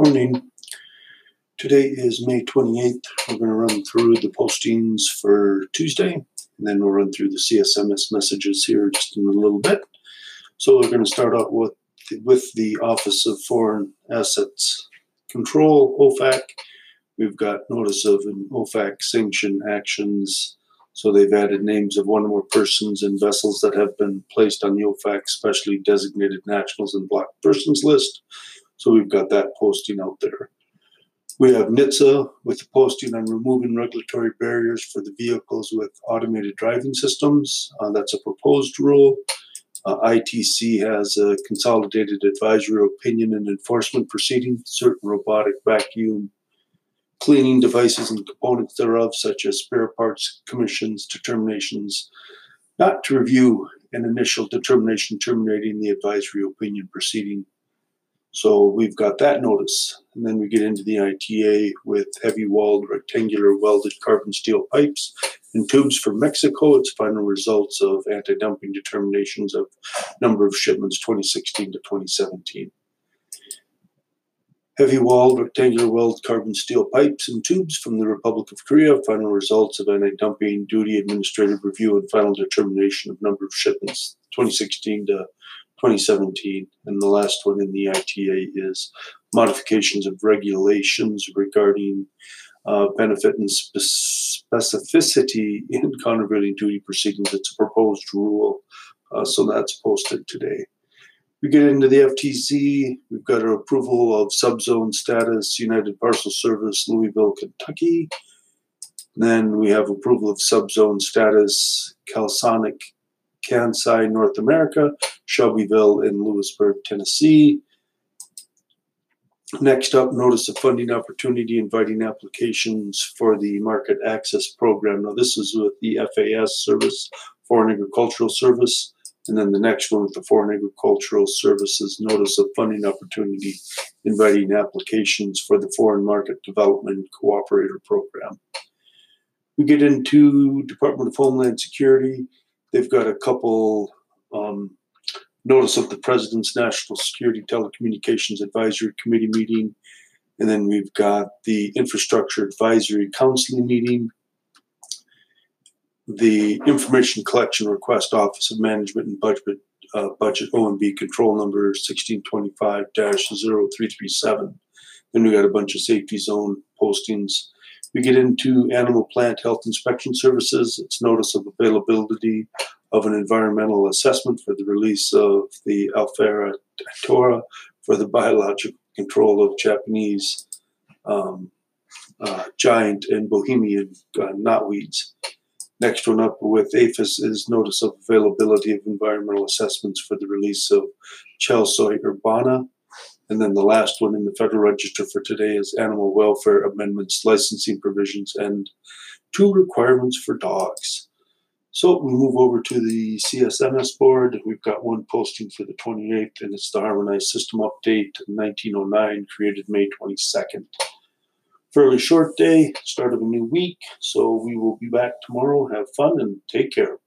Morning. Today is May 28th. We're going to run through the postings for Tuesday, and then we'll run through the CSMS messages here just in a little bit. So we're going to start out with with the Office of Foreign Assets Control, OFAC. We've got notice of an OFAC sanction actions. So they've added names of one or more persons and vessels that have been placed on the OFAC specially designated nationals and blocked persons list. So we've got that posting out there. We have NHTSA with the posting on removing regulatory barriers for the vehicles with automated driving systems. Uh, that's a proposed rule. Uh, ITC has a consolidated advisory opinion and enforcement proceeding, certain robotic vacuum cleaning devices and components thereof, such as spare parts commissions, determinations, not to review an initial determination terminating the advisory opinion proceeding so we've got that notice. And then we get into the ITA with heavy walled rectangular welded carbon steel pipes and tubes from Mexico. It's final results of anti dumping determinations of number of shipments 2016 to 2017. Heavy walled rectangular welded carbon steel pipes and tubes from the Republic of Korea. Final results of anti dumping duty administrative review and final determination of number of shipments 2016 to 2017. And the last one in the ITA is modifications of regulations regarding uh, benefit and spe- specificity in countervailing duty proceedings. It's a proposed rule, uh, so that's posted today. We get into the FTZ. We've got our approval of subzone status, United Parcel Service, Louisville, Kentucky. Then we have approval of subzone status, Calsonic Kansai, North America, Shelbyville, and Lewisburg, Tennessee. Next up, notice of funding opportunity inviting applications for the market access program. Now, this is with the FAS service, Foreign Agricultural Service, and then the next one with the Foreign Agricultural Services notice of funding opportunity inviting applications for the Foreign Market Development Cooperator Program. We get into Department of Homeland Security They've got a couple um, notice of the President's National Security Telecommunications Advisory Committee meeting, and then we've got the Infrastructure Advisory Council meeting, the Information Collection Request Office of Management and Budget uh, Budget OMB Control Number 1625-0337. Then we got a bunch of safety zone postings. We get into animal plant health inspection services. It's notice of availability of an environmental assessment for the release of the Aphalara itadori for the biological control of Japanese um, uh, giant and bohemian uh, knotweeds. Next one up with APHIS is notice of availability of environmental assessments for the release of Chalsoi urbana and then the last one in the Federal Register for today is Animal Welfare Amendments, licensing provisions, and two requirements for dogs. So we move over to the CSMS board. We've got one posting for the 28th, and it's the Harmonized System Update 1909, created May 22nd. Fairly short day, start of a new week. So we will be back tomorrow. Have fun and take care.